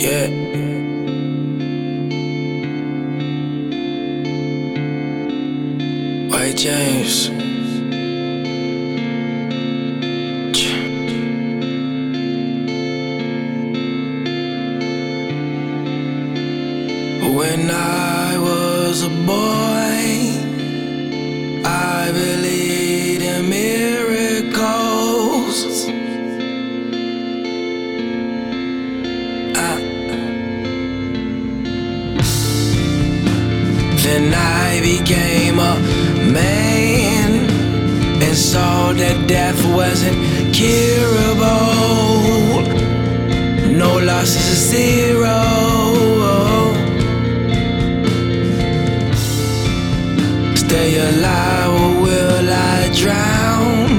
Yeah. White James. When I was a boy, then I became a man and saw that death wasn't curable. No loss is a zero. Stay alive or will I drown?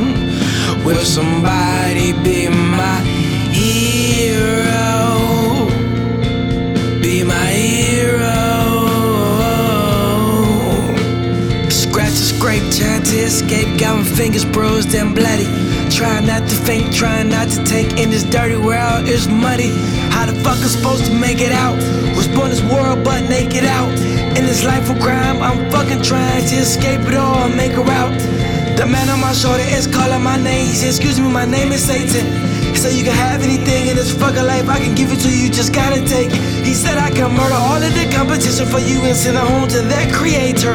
Will somebody be my hero? Be my hero. Fingers bruised and bloody. Try not to faint, trying not to take in this dirty world. It's muddy. How the fuck I'm supposed to make it out? Was born this world but naked out. In this life of crime, I'm fucking trying to escape it all and make a route. The man on my shoulder is calling my name. Excuse me, my name is Satan. Said, You can have anything in this fucking life. I can give it to you, just gotta take it. He said, I can murder all of the competition for you and send it home to that creator.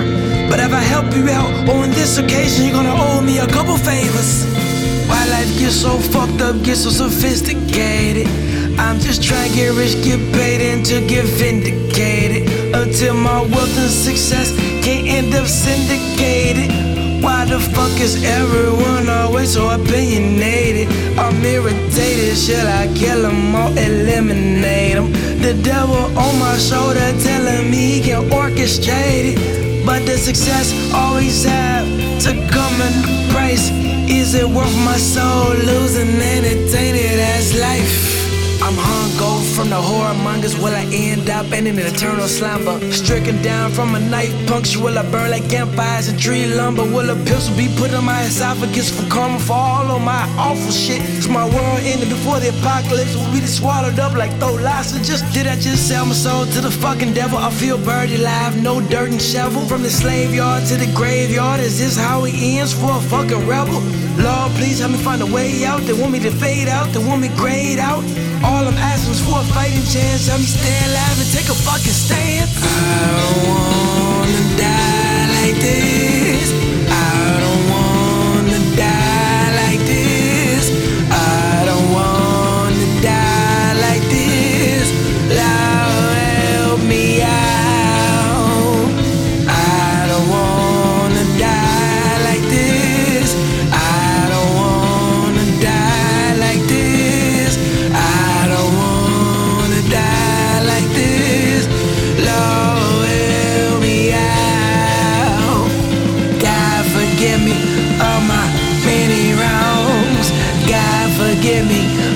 But if I help you out on this occasion, you're gonna owe me a couple favors. Why life gets so fucked up, gets so sophisticated. I'm just trying to get rich, get paid, and to get vindicated. Until my wealth and success can't up syndicated. Why the fuck is everyone always so opinionated? I'm irritated, shall I kill them or eliminate them? The devil on my shoulder telling me he can orchestrate it. But the success always have to come in the price. Is it worth my soul losing entertaining as life? I'm hungover from the horror whoremongers. Will I end up in an eternal slumber? Stricken down from a knife puncture. Will I burn like campfires and tree lumber? Will a pistol be put on my esophagus for karma for all of my awful shit? Is my world ended before the apocalypse? Will we just swallowed up like throw lozenges? Did I just sell my soul to the fucking devil? I feel buried alive, no dirt and shovel. From the slave yard to the graveyard, is this how it ends for a fucking rebel? Lord, please help me find a way out. They want me to fade out, they want me grayed out. All I'm asking is for a fighting chance. Help me stay alive and take a fucking stand.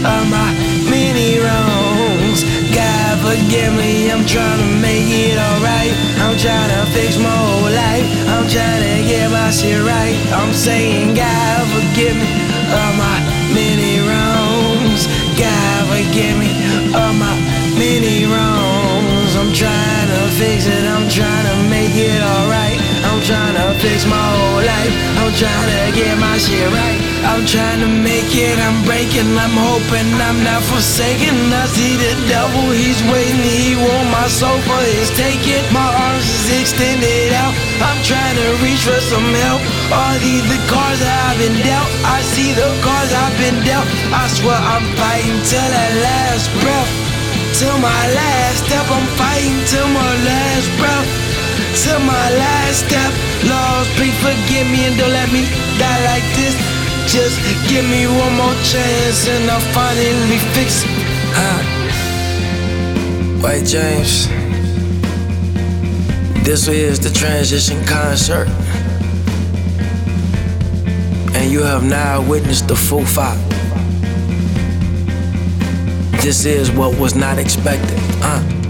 Of my many wrongs. God, forgive me. I'm trying to make it alright. I'm trying to fix my whole life. I'm trying to get my shit right. I'm saying, God, forgive me of my many wrongs. God, forgive me of my many wrongs. I'm trying to fix it. I'm trying to fix my whole life. I'm trying to get my shit right. I'm trying to make it. I'm breaking. I'm hoping I'm not forsaken. I see the devil. He's waiting. He want my soul for his taking. My arms is extended out. I'm trying to reach for some help. All these the cards I've been dealt. I see the cards I've been dealt. I swear I'm fighting till that last breath. Till my last step, I'm fighting till my last breath. Till my last step, Lord, please forgive me and don't let me die like this. Just give me one more chance and I'll finally fix it. Uh. White James, this is the transition concert. And you have now witnessed the full fight. This is what was not expected. Uh.